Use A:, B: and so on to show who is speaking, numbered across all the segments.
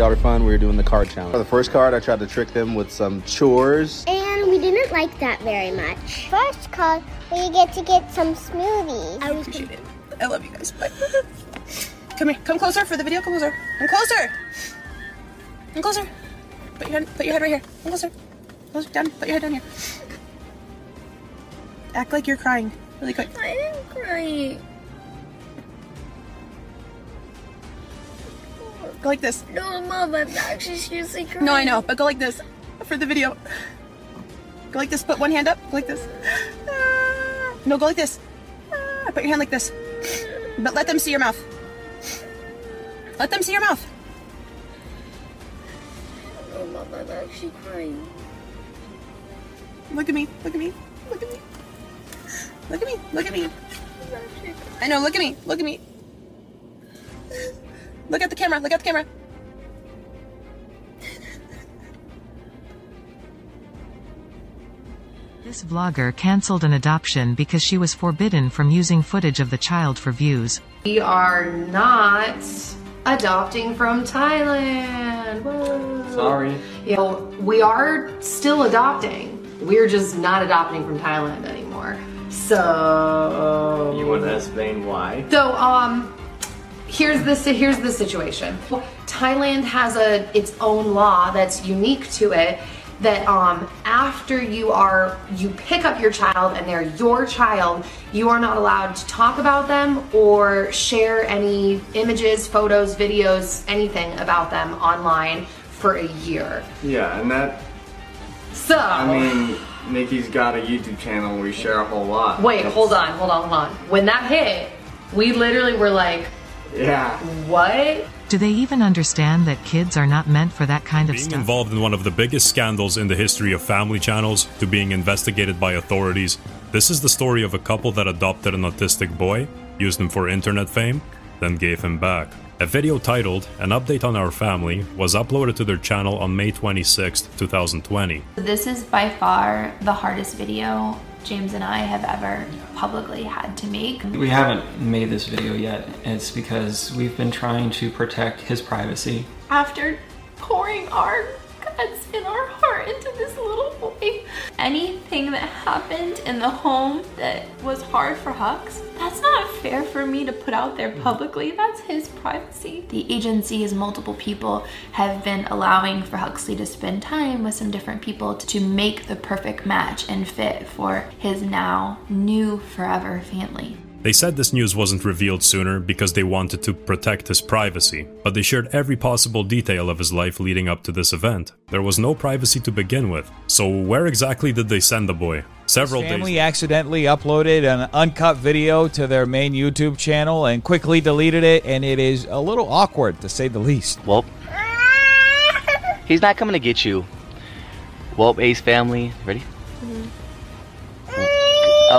A: Daddy daughter fun. We were doing the card challenge. For the first card, I tried to trick them with some chores.
B: And we didn't like that very much. First card, we get to get some smoothies. I was
C: Appreciate it. I love you guys. Bye. Come here. Come closer for the video. Come closer. Come closer. Come closer. Put your head. Put your head right here. Come closer. Closer. Down. Put your head down here. Act like you're crying. Really quick.
D: I didn't cry.
C: Go like this.
D: No, mom, I'm actually seriously crying.
C: No, I know, but go like this for the video. Go like this. Put one hand up. Go like this. No, go like this. Put your hand like this. But let them see your mouth. Let them see your mouth.
D: No, mom, I'm actually crying.
C: Look at me. Look at me. Look at me. Look at me. Look at me.
D: I'm actually crying.
C: I know. Look at me. Look at me. Look at the camera. Look at the camera.
E: This vlogger cancelled an adoption because she was forbidden from using footage of the child for views.
F: We are not adopting from Thailand. Whoa.
G: Sorry.
F: You know, we are still adopting. We're just not adopting from Thailand anymore. So
G: You want to explain why?
F: So um here's the here's the situation. Thailand has a its own law that's unique to it that um after you are you pick up your child and they're your child, you are not allowed to talk about them or share any images, photos, videos, anything about them online for a year.
G: Yeah, and that,
F: So
G: I mean, Nikki's got a YouTube channel where we share a whole lot.
F: wait, hold on, hold on, hold on. When that hit, we literally were like,
G: Yeah.
F: what?
E: Do they even understand that kids are not meant for that kind of
H: Being
E: stuff?
H: involved in one of the biggest scandals in the history of family channels to being investigated by authorities, this is the story of a couple that adopted an autistic boy, used him for internet fame, then gave him back. A video titled An Update on Our Family was uploaded to their channel on May 26, 2020.
I: This is by far the hardest video James and I have ever publicly had to make.
J: We haven't made this video yet. It's because we've been trying to protect his privacy.
I: After pouring our guts and our heart into this little boy, anything that happened in the home that was hard for Hux, that's not fair for me to put out there publicly. That's his privacy. The agencies, multiple people have been allowing for Huxley to spend time with some different people to make the perfect match and fit for his now new forever family.
H: They said this news wasn't revealed sooner because they wanted to protect his privacy, but they shared every possible detail of his life leading up to this event. There was no privacy to begin with, so where exactly did they send the boy? Several days
K: family accidentally uploaded an uncut video to their main YouTube channel and quickly deleted it, and it is a little awkward to say the least.
L: Well, he's not coming to get you. Well, Ace family, ready? Mm-hmm.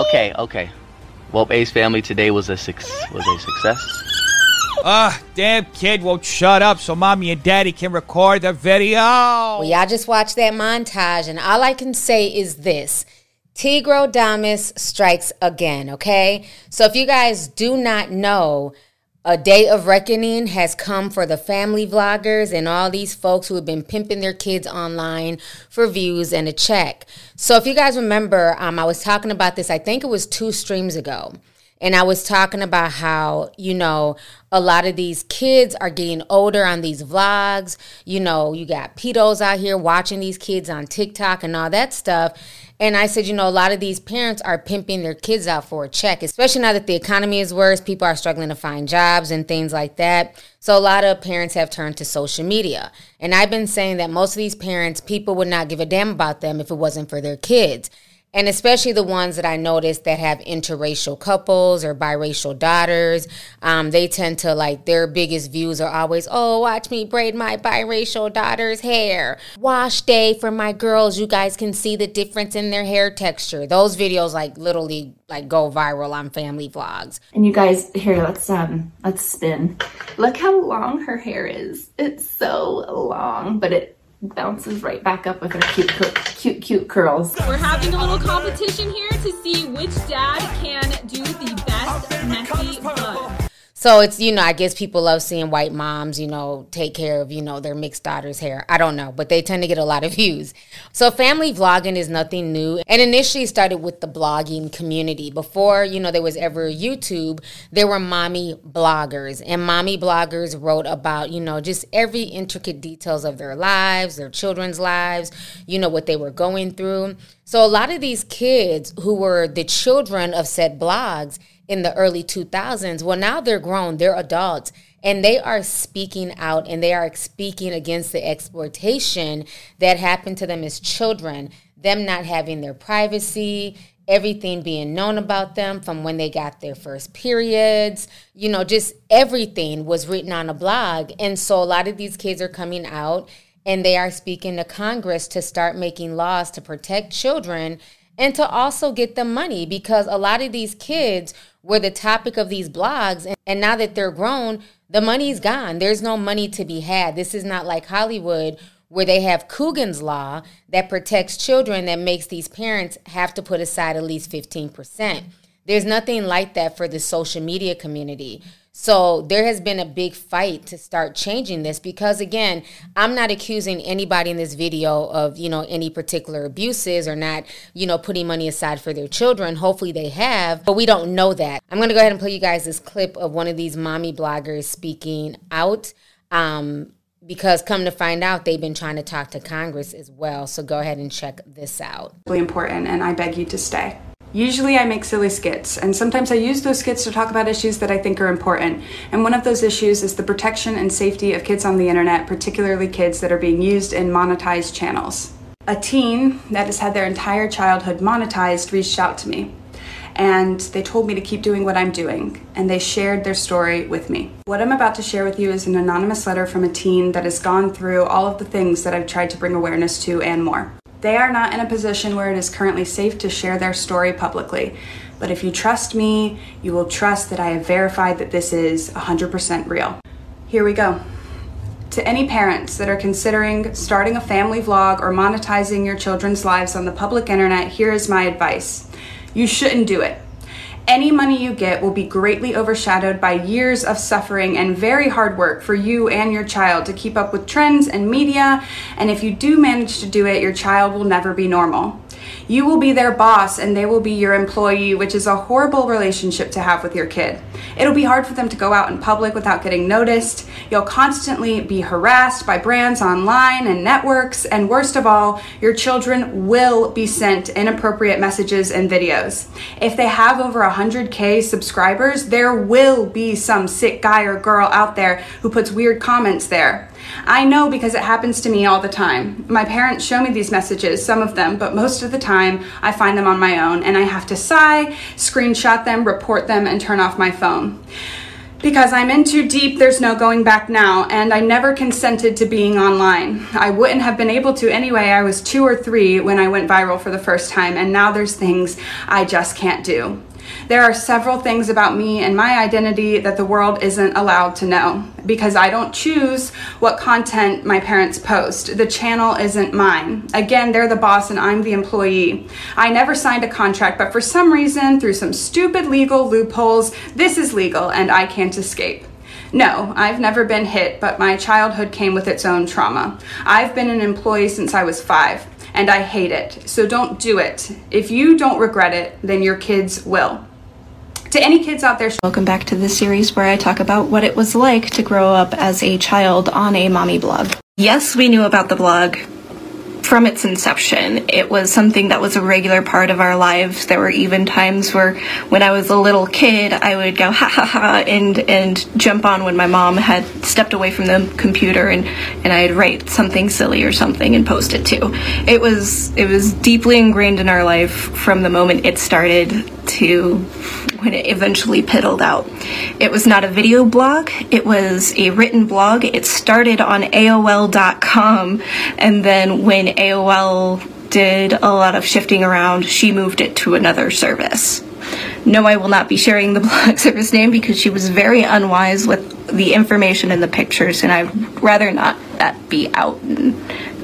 L: Okay, okay. Well, Ace family today was a six was a success.
K: Ah, damn kid won't shut up so mommy and daddy can record the video.
M: Well, y'all just watched that montage, and all I can say is this. Tigro Damas strikes again, okay? So if you guys do not know, a day of reckoning has come for the family vloggers and all these folks who have been pimping their kids online for views and a check. So if you guys remember, um, I was talking about this, I think it was two streams ago. And I was talking about how, you know, a lot of these kids are getting older on these vlogs. You know, you got pedos out here watching these kids on TikTok and all that stuff. And I said, you know, a lot of these parents are pimping their kids out for a check, especially now that the economy is worse. People are struggling to find jobs and things like that. So a lot of parents have turned to social media. And I've been saying that most of these parents, people would not give a damn about them if it wasn't for their kids and especially the ones that I noticed that have interracial couples or biracial daughters, um, they tend to like their biggest views are always, oh, watch me braid my biracial daughter's hair. Wash day for my girls. You guys can see the difference in their hair texture. Those videos like literally like go viral on family vlogs.
I: And you guys, here, let's um, let's spin. Look how long her hair is. It's so long, but it bounces right back up with her cute, cute, cute curls.
N: We're having a little competition here to see which dad can do the best messy bun.
M: So it's, you know, I guess people love seeing white moms, you know, take care of, you know, their mixed daughter's hair. I don't know, but they tend to get a lot of views. So family vlogging is nothing new. And initially started with the blogging community. Before, you know, there was ever YouTube, there were mommy bloggers. And mommy bloggers wrote about, you know, just every intricate details of their lives, their children's lives, you know, what they were going through. So a lot of these kids who were the children of said blogs, in the early 2000s. Well, now they're grown, they're adults, and they are speaking out and they are speaking against the exploitation that happened to them as children, them not having their privacy, everything being known about them from when they got their first periods, you know, just everything was written on a blog. And so a lot of these kids are coming out and they are speaking to Congress to start making laws to protect children and to also get the money because a lot of these kids were the topic of these blogs. And, now that they're grown, the money's gone. There's no money to be had. This is not like Hollywood where they have Coogan's Law that protects children that makes these parents have to put aside at least 15%. There's nothing like that for the social media community. So there has been a big fight to start changing this because again, I'm not accusing anybody in this video of, you know, any particular abuses or not, you know, putting money aside for their children. Hopefully they have, but we don't know that. I'm going to go ahead and play you guys this clip of one of these mommy bloggers speaking out. Um, because come to find out they've been trying to talk to Congress as well. So go ahead and check this out.
O: Really important and I beg you to stay. Usually I make silly skits, and sometimes I use those skits to talk about issues that I think are important. And one of those issues is the protection and safety of kids on the internet, particularly kids that are being used in monetized channels. A teen that has had their entire childhood monetized reached out to me and they told me to keep doing what I'm doing, and they shared their story with me. What I'm about to share with you is an anonymous letter from a teen that has gone through all of the things that I've tried to bring awareness to and more. They are not in a position where it is currently safe to share their story publicly. But if you trust me, you will trust that I have verified that this is 100% real. Here we go. To any parents that are considering starting a family vlog or monetizing your children's lives on the public internet, here is my advice. You shouldn't do it. Any money you get will be greatly overshadowed by years of suffering and very hard work for you and your child to keep up with trends and media. And if you do manage to do it, your child will never be normal. You will be their boss and they will be your employee, which is a horrible relationship to have with your kid. It'll be hard for them to go out in public without getting noticed. You'll constantly be harassed by brands online and networks. And worst of all, your children will be sent inappropriate messages and videos. If they have over 100K subscribers, there will be some sick guy or girl out there who puts weird comments there. I know because it happens to me all the time. My parents show me these messages, some of them, but most of the time I find them on my own and I have to sigh, screenshot them, report them, and turn off my phone. Because I'm in too deep, there's no going back now, and I never consented to being online. I wouldn't have been able to anyway. I was two or three when I went viral for the first time, and now there's things I just can't do. There are several things about me and my identity that the world isn't allowed to know because I don't choose what content my parents post. The channel isn't mine. Again, they're the boss and I'm the employee. I never signed a contract, but for some reason, through some stupid legal loopholes, this is legal and I can't escape. No, I've never been hit, but my childhood came with its own trauma. I've been an employee since I was five, and I hate it. So don't do it. If you don't regret it, then your kids will. To any kids out there,
P: welcome back to the series where I talk about what it was like to grow up as a child on a mommy blog. Yes, we knew about the blog from its inception. It was something that was a regular part of our lives. There were even times where when I was a little kid, I would go ha ha ha and and jump on when my mom had stepped away from the computer and and I'd write something silly or something and post it too. It was it was deeply ingrained in our life from the moment it started to when it eventually piddled out. It was not a video blog, it was a written blog. It started on AOL.com, and then when AOL did a lot of shifting around, she moved it to another service. No, I will not be sharing the blog service name because she was very unwise with the information and the pictures, and I'd rather not that be out and,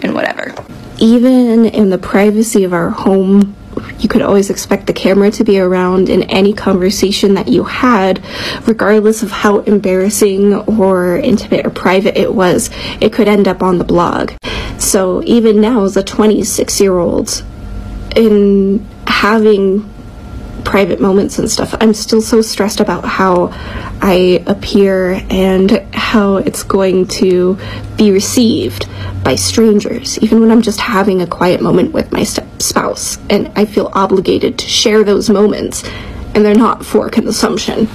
P: and whatever. Even in the privacy of our home, you could always expect the camera to be around in any conversation that you had, regardless of how embarrassing or intimate or private it was, it could end up on the blog. So even now, as a 26 year old, in having private moments and stuff, I'm still so stressed about how I appear and how it's going to be received by strangers, even when I'm just having a quiet moment with my spouse. And I feel obligated to share those moments, and they're not for consumption.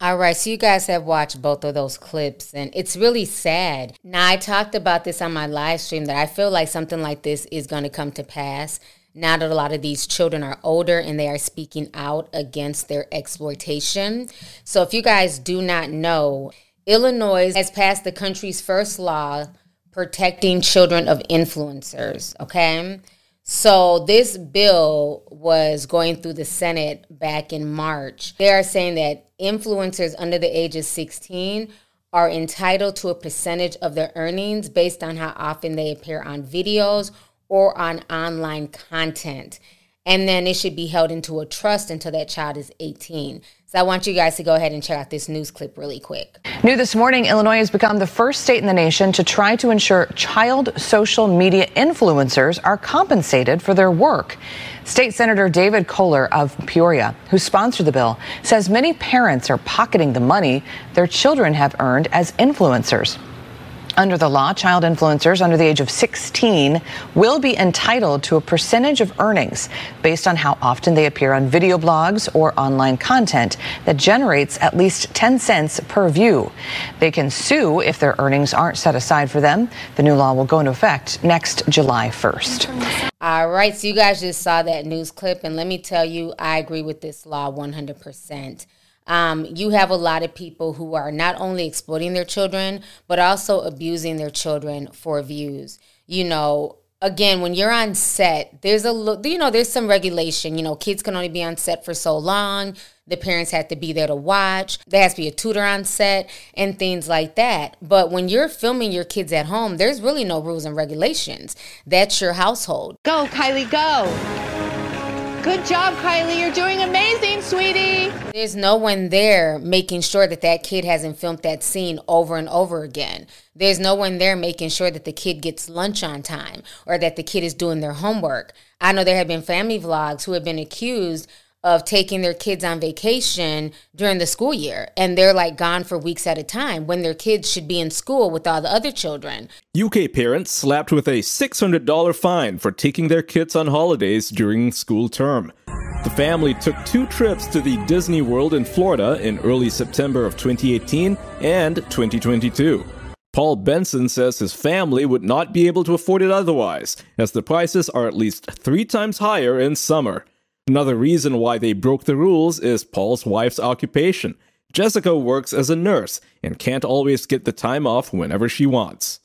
M: All right, so you guys have watched both of those clips, and it's really sad. Now, I talked about this on my live stream that I feel like something like this is going to come to pass now that a lot of these children are older and they are speaking out against their exploitation. So, if you guys do not know, Illinois has passed the country's first law protecting children of influencers, okay? So, this bill was going through the Senate back in March. They are saying that influencers under the age of 16 are entitled to a percentage of their earnings based on how often they appear on videos or on online content. And then it should be held into a trust until that child is 18. So I want you guys to go ahead and check out this news clip really quick.
Q: New this morning, Illinois has become the first state in the nation to try to ensure child social media influencers are compensated for their work. State Senator David Koehler of Peoria, who sponsored the bill, says many parents are pocketing the money their children have earned as influencers. Under the law, child influencers under the age of 16 will be entitled to a percentage of earnings based on how often they appear on video blogs or online content that generates at least 10 cents per view. They can sue if their earnings aren't set aside for them. The new law will go into effect next July 1st.
M: All right, so you guys just saw that news clip, and let me tell you, I agree with this law 100% um, you have a lot of people who are not only exploiting their children, but also abusing their children for views. You know, again, when you're on set, there's a you know there's some regulation. You know, kids can only be on set for so long. The parents have to be there to watch. There has to be a tutor on set and things like that. But when you're filming your kids at home, there's really no rules and regulations. That's your household.
R: Go, Kylie, go. Good job, Kylie. You're doing amazing, sweetie.
M: There's no one there making sure that that kid hasn't filmed that scene over and over again. There's no one there making sure that the kid gets lunch on time or that the kid is doing their homework. I know there have been family vlogs who have been accused of taking their kids on vacation during the school year and they're like gone for weeks at a time when their kids should be in school with all the other children.
S: UK parents slapped with a $600 fine for taking their kids on holidays during school term. The family took two trips to the Disney World in Florida in early September of 2018 and 2022. Paul Benson says his family would not be able to afford it otherwise, as the prices are at least three times higher in summer. Another reason why they broke the rules is Paul's wife's occupation. Jessica works as a nurse and can't always get the time off whenever she wants.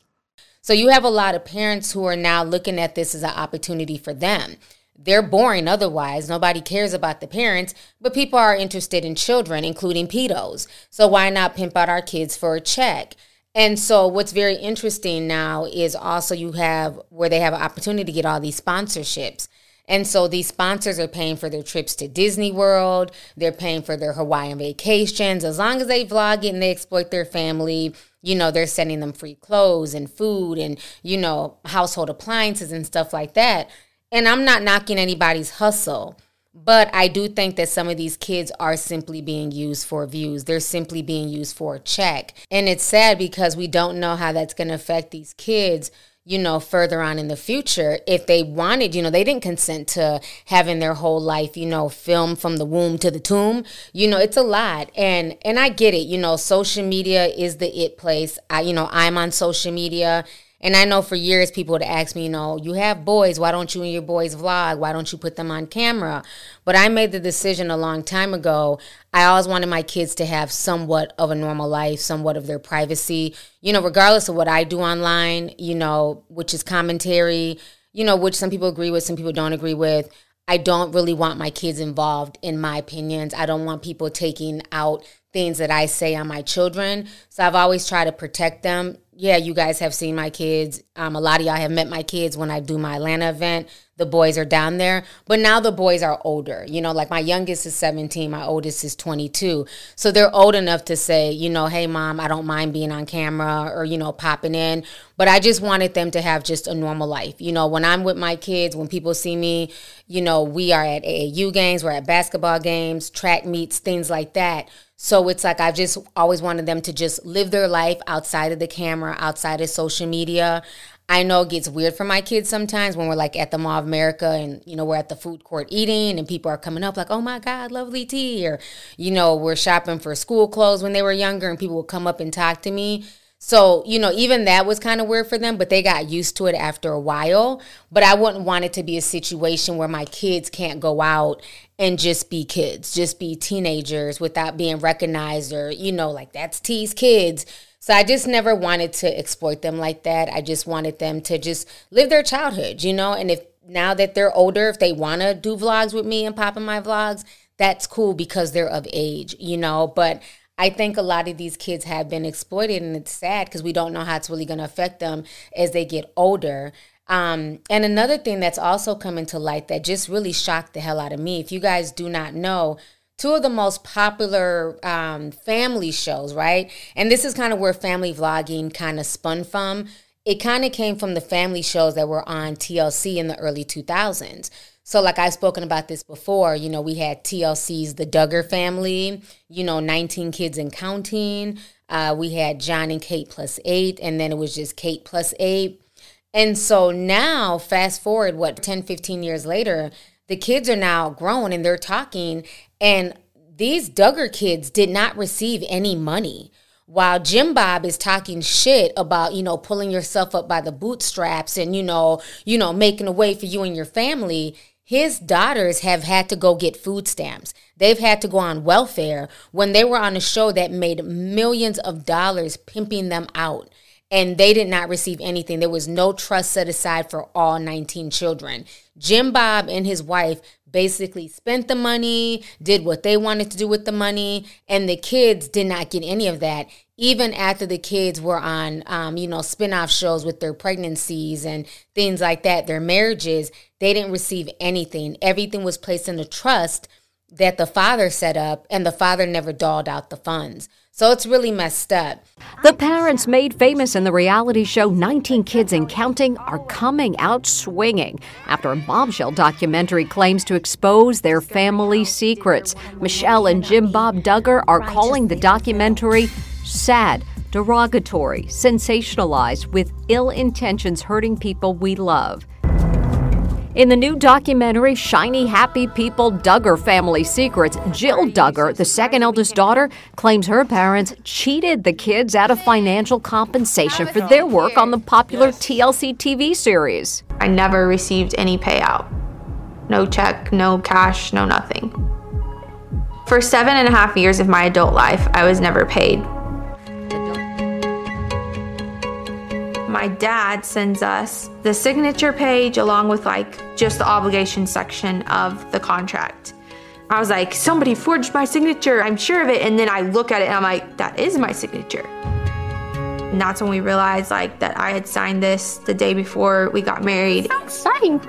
M: So you have a lot of parents who are now looking at this as an opportunity for them. They're boring otherwise. Nobody cares about the parents, but people are interested in children, including pedos. So why not pimp out our kids for a check? And so what's very interesting now is also you have where they have an opportunity to get all these sponsorships. And so these sponsors are paying for their trips to Disney World, they're paying for their Hawaiian vacations. As long as they vlog it and they exploit their family, you know, they're sending them free clothes and food and, you know, household appliances and stuff like that. And I'm not knocking anybody's hustle, But I do think that some of these kids are simply being used for views. They're simply being used for a check. And it's sad because we don't know how that's going to affect these kids you know, further on in the future, if they wanted, you know, they didn't consent to having their whole life, you know, filmed from the womb to the tomb. You know, it's a lot. And and I get it, you know, social media is the it place. I you know, I'm on social media and I know for years people would ask me, you know, you have boys, why don't you and your boys vlog? Why don't you put them on camera? But I made the decision a long time ago. I always wanted my kids to have somewhat of a normal life, somewhat of their privacy, you know, regardless of what I do online, you know, which is commentary, you know, which some people agree with, some people don't agree with. I don't really want my kids involved in my opinions. I don't want people taking out things that I say on my children. So I've always tried to protect them yeah, you guys have seen my kids. Um, a lot of y'all have met my kids when I do my Atlanta event. The boys are down there, but now the boys are older. You know, like my youngest is 17, my oldest is 22. So they're old enough to say, you know, hey, mom, I don't mind being on camera or, you know, popping in. But I just wanted them to have just a normal life. You know, when I'm with my kids, when people see me, you know, we are at AAU games, we're at basketball games, track meets, things like that. So it's like I've just always wanted them to just live their life outside of the camera, outside of social media. I know it gets weird for my kids sometimes when we're like at the Mall of America and you know we're at the food court eating and people are coming up like, "Oh my God, lovely tea," or you know we're shopping for school clothes when they were younger and people would come up and talk to me. So, you know, even that was kind of weird for them, but they got used to it after a while. But I wouldn't want it to be a situation where my kids can't go out and just be kids, just be teenagers without being recognized or, you know, like that's T's kids. So I just never wanted to exploit them like that. I just wanted them to just live their childhood, you know, and if now that they're older, if they want to do vlogs with me and pop in my vlogs, that's cool because they're of age, you know, but I think a lot of these kids have been exploited, and it's sad because we don't know how it's really going to affect them as they get older. Um, and another thing that's also coming to light that just really shocked the hell out of me, if you guys do not know, two of the most popular um, family shows, right? And this is kind of where family vlogging kind of spun from. It kind of came from the family shows that were on TLC in the early 2000s. So, like I've spoken about this before, you know, we had TLC's The Duggar Family, you know, 19 Kids and Counting. Uh, we had Jon and Kate plus eight, and then it was just Kate plus eight. And so now, fast forward, what, 10, 15 years later, the kids are now grown and they're talking, and these Duggar kids did not receive any money. While Jim Bob is talking shit about, you know, pulling yourself up by the bootstraps and, you know, you know, making a way for you and your family, his daughters have had to go get food stamps. They've had to go on welfare when they were on a show that made millions of dollars pimping them out and they did not receive anything. There was no trust set aside for all 19 children. Jim Bob and his wife basically spent the money, did what they wanted to do with the money, and the kids did not get any of that. Even after the kids were on, um, you know, spin-off shows with their pregnancies and things like that, their marriages, they didn't receive anything. Everything was placed in a trust that the father set up, and the father never dolled out the funds. So it's really messed up.
T: The parents made famous in the reality show 19 Kids and Counting are coming out swinging after a bombshell documentary claims to expose their family secrets. Michelle and Jim Bob Duggar are calling the documentary sad, derogatory, sensationalized, with ill intentions hurting people we love. In the new documentary, Shiny Happy People Duggar Family Secrets, Jill Duggar, the second eldest daughter, claims her parents cheated the kids out of financial compensation for their work on the popular TLC TV series.
U: I never received any payout. No check, no cash, no nothing. For seven and a half years of my adult life, I was never paid. My dad sends us the signature page along with like just the obligation section of the contract. I was like, somebody forged my signature, I'm sure of it. And then I look at it and I'm like, that is my signature. And that's when we realized like that I had signed this the day before we got married. Signing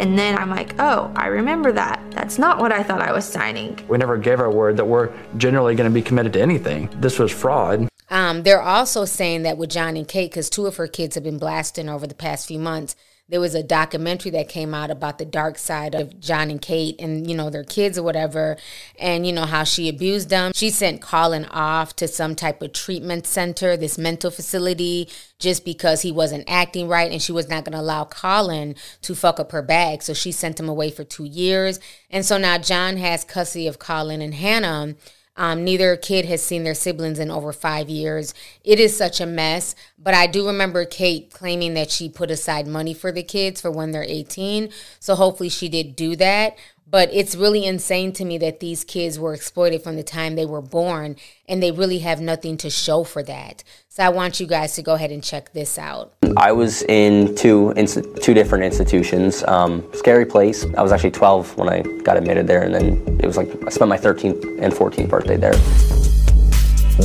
U: And then I'm like, oh, I remember that. That's not what I thought I was signing.
V: We never gave our word that we're generally going to be committed to anything. This was fraud.
M: Um, they're also saying that with Jon and Kate, because two of her kids have been blasting over the past few months, there was a documentary that came out about the dark side of Jon and Kate and, you know, their kids or whatever, and, you know, how she abused them. She sent Colin off to some type of treatment center, this mental facility, just because he wasn't acting right and she was not going to allow Colin to fuck up her bag. So she sent him away for two years. And so now Jon has custody of Colin and Hannah. Um, neither kid has seen their siblings in over five years. It is such a mess. But I do remember Kate claiming that she put aside money for the kids for when they're 18. So hopefully she did do that. But it's really insane to me that these kids were exploited from the time they were born and they really have nothing to show for that. So I want you guys to go ahead and check this out.
W: I was in two insti- two different institutions. Um, scary place. I was actually 12 when I got admitted there, and then it was like I spent my 13th and 14th birthday there.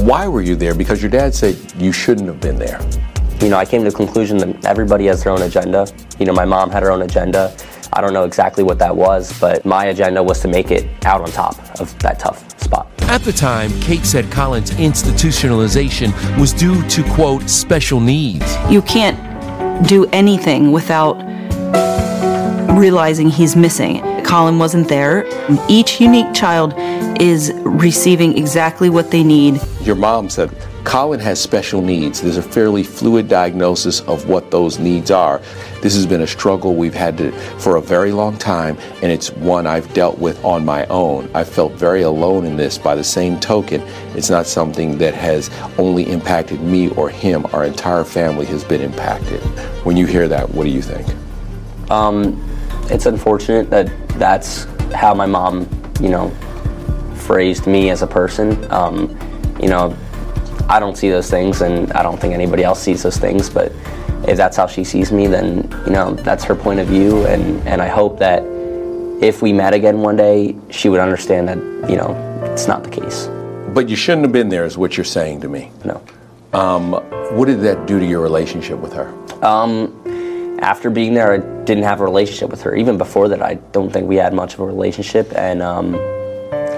X: Why were you there? Because your dad said you shouldn't have been there.
W: You know, I came to the conclusion that everybody has their own agenda. You know, my mom had her own agenda. I don't know exactly what that was, but my agenda was to make it out on top of that tough spot.
Y: At the time, Kate said Colin's institutionalization was due to, quote, special needs.
Z: You can't do anything without realizing he's missing. Colin wasn't there. Each unique child is receiving exactly what they need.
X: Your mom said Colin has special needs. There's a fairly fluid diagnosis of what those needs are. This has been a struggle we've had to for a very long time, and it's one I've dealt with on my own. I felt very alone in this. By the same token, it's not something that has only impacted me or him. Our entire family has been impacted. When you hear that, what do you think?
W: Um, it's unfortunate that that's how my mom, you know, phrased me as a person. Um, you know, I don't see those things, and I don't think anybody else sees those things. But if that's how she sees me, then you know that's her point of view, and and I hope that if we met again one day, she would understand that you know it's not the case.
X: But you shouldn't have been there, is what you're saying to me.
W: No.
X: Um, what did that do to your relationship with her?
W: Um, after being there, I didn't have a relationship with her. Even before that, I don't think we had much of a relationship, and um,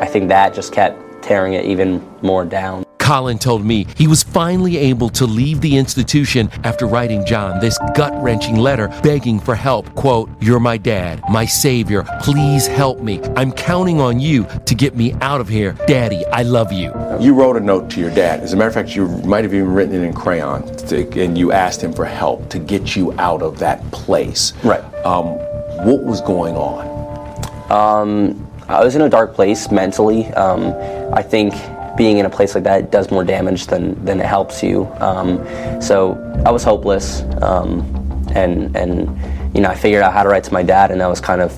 W: I think that just kept tearing it even more down.
Y: Colin told me he was finally able to leave the institution after writing Jon this gut wrenching letter begging for help. Quote, You're my dad, my savior. Please help me. I'm counting on you to get me out of here. Daddy, I love you.
X: You wrote a note to your dad. As a matter of fact, you might have even written it in crayon, to, and you asked him for help to get you out of that place.
W: Right.
X: Um, what was going on?
W: Um, I was in a dark place mentally. Um, I think being in a place like that does more damage than, than it helps you. Um, so I was hopeless, um, and and you know I figured out how to write to my dad, and that was kind of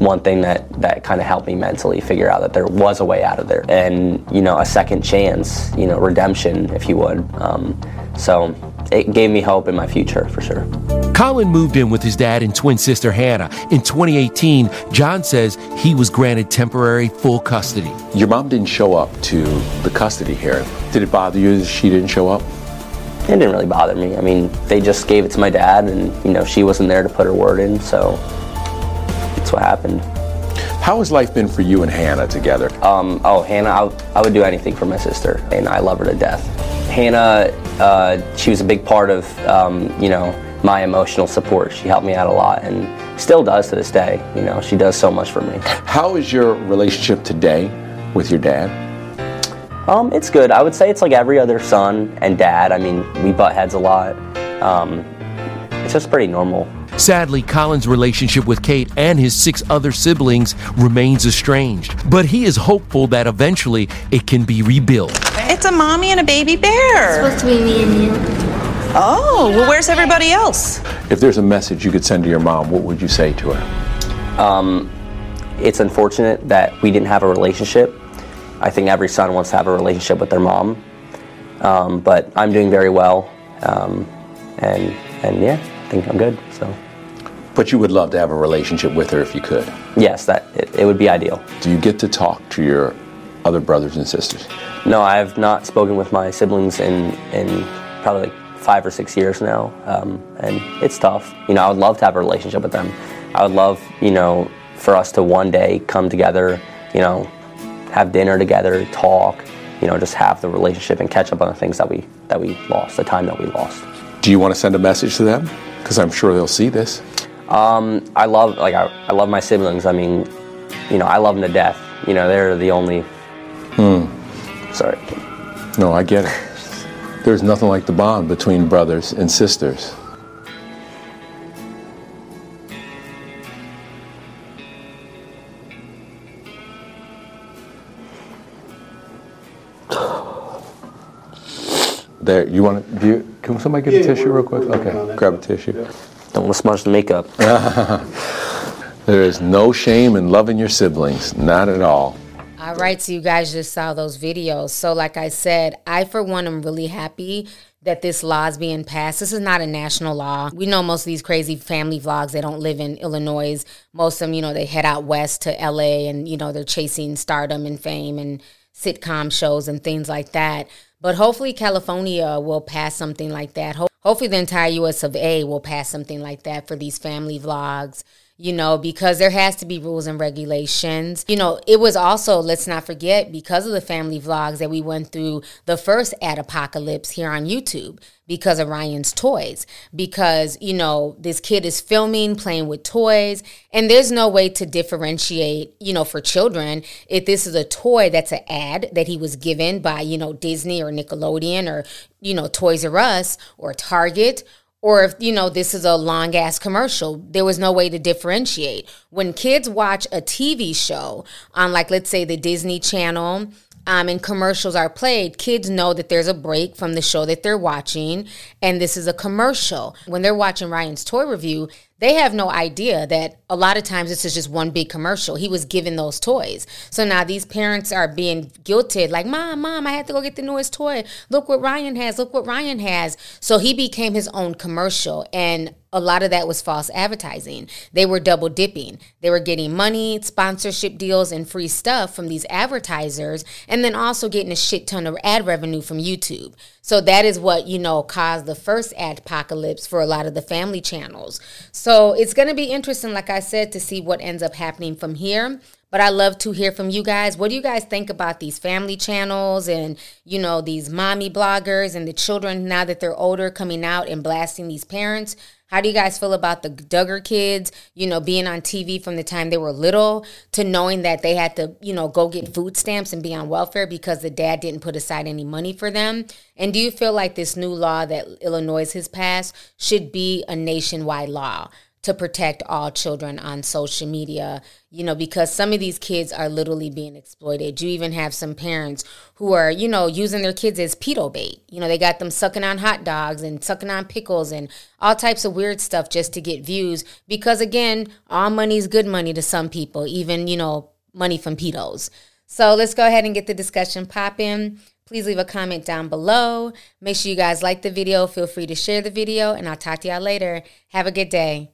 W: one thing that that kind of helped me mentally figure out that there was a way out of there, and you know a second chance, you know redemption, if you would. Um, so it gave me hope in my future for sure.
Y: Colin moved in with his dad and twin sister Hannah. In 2018, Jon says he was granted temporary full custody.
X: Your mom didn't show up to the custody hearing. Did it bother you that she didn't show up?
W: It didn't really bother me. I mean, they just gave it to my dad, and you know she wasn't there to put her word in, so that's what happened.
X: How has life been for you and Hannah together?
W: Um, oh, Hannah, I would do anything for my sister, and I love her to death. Hannah, uh, she was a big part of, um, you know, my emotional support. She helped me out a lot, and still does to this day. You know, she does so much for me.
X: How is your relationship today with your dad?
W: Um, it's good. I would say it's like every other son and dad. I mean, we butt heads a lot. Um, it's just pretty normal.
Y: Sadly, Colin's relationship with Kate and his six other siblings remains estranged, but he is hopeful that eventually it can be rebuilt.
C: It's a mommy and a baby bear.
D: supposed to be me and you.
C: Oh, well, where's everybody else?
X: If there's a message you could send to your mom, what would you say to her?
W: Um, it's unfortunate that we didn't have a relationship. I think every son wants to have a relationship with their mom, um, but I'm doing very well, um, and and yeah, I think I'm good.
X: But you would love to have a relationship with her if you could.
W: yes, that it, it would be ideal.
X: Do you get to talk to your other brothers and sisters?
W: No, I have not spoken with my siblings in in probably like five or six years now, um, and it's tough. You know, I would love to have a relationship with them. I would love, you know, for us to one day come together, you know, have dinner together, talk, you know, just have the relationship and catch up on the things that we that we lost, the time that we lost.
X: Do you want to send a message to them? Because I'm sure they'll see this.
W: Um, I love like I, I love my siblings. I mean, you know, I love them to death. You know, they're the only.
X: Hmm.
W: Sorry.
X: No, I get it. There's nothing like the bond between brothers and sisters. There, you want to? Do you? Can somebody get a tissue real quick? Okay, grab a tissue.
W: Don't want to smudge the makeup.
X: there is no shame in loving your siblings, not at all.
M: All right, so you guys just saw those videos. So, like I said, I for one am really happy that this law is being passed. This is not a national law. We know most of these crazy family vlogs, they don't live in Illinois. Most of them, you know, they head out west to LA and, you know, they're chasing stardom and fame and sitcom shows and things like that. But hopefully, California will pass something like that. Ho- hopefully, the entire US of A will pass something like that for these family vlogs you know, because there has to be rules and regulations. You know, it was also, let's not forget, because of the family vlogs that we went through the first ad apocalypse here on YouTube because of Ryan's toys. Because, you know, this kid is filming, playing with toys, and there's no way to differentiate, you know, for children if this is a toy that's an ad that he was given by, you know, Disney or Nickelodeon or, you know, Toys R Us or Target or if you know this is a long ass commercial there was no way to differentiate when kids watch a tv show on like let's say the disney channel um, and commercials are played, kids know that there's a break from the show that they're watching, and this is a commercial. When they're watching Ryan's toy review, they have no idea that a lot of times this is just one big commercial. He was given those toys. So now these parents are being guilted, like, Mom, Mom, I had to go get the newest toy. Look what Ryan has. Look what Ryan has. So he became his own commercial. And a lot of that was false advertising. They were double dipping. They were getting money, sponsorship deals, and free stuff from these advertisers, and then also getting a shit ton of ad revenue from YouTube. So that is what, you know, caused the first ad apocalypse for a lot of the family channels. So it's going to be interesting, like I said, to see what ends up happening from here. But I love to hear from you guys. What do you guys think about these family channels and, you know, these mommy bloggers and the children now that they're older coming out and blasting these parents? How do you guys feel about the Duggar kids, you know, being on TV from the time they were little to knowing that they had to, you know, go get food stamps and be on welfare because the dad didn't put aside any money for them? And do you feel like this new law that Illinois has passed should be a nationwide law? To protect all children on social media, you know, because some of these kids are literally being exploited. You even have some parents who are, you know, using their kids as pedo bait. You know, they got them sucking on hot dogs and sucking on pickles and all types of weird stuff just to get views. Because again, all money is good money to some people, even, you know, money from pedos. So let's go ahead and get the discussion popping. Please leave a comment down below. Make sure you guys like the video. Feel free to share the video, and I'll talk to y'all later. Have a good day.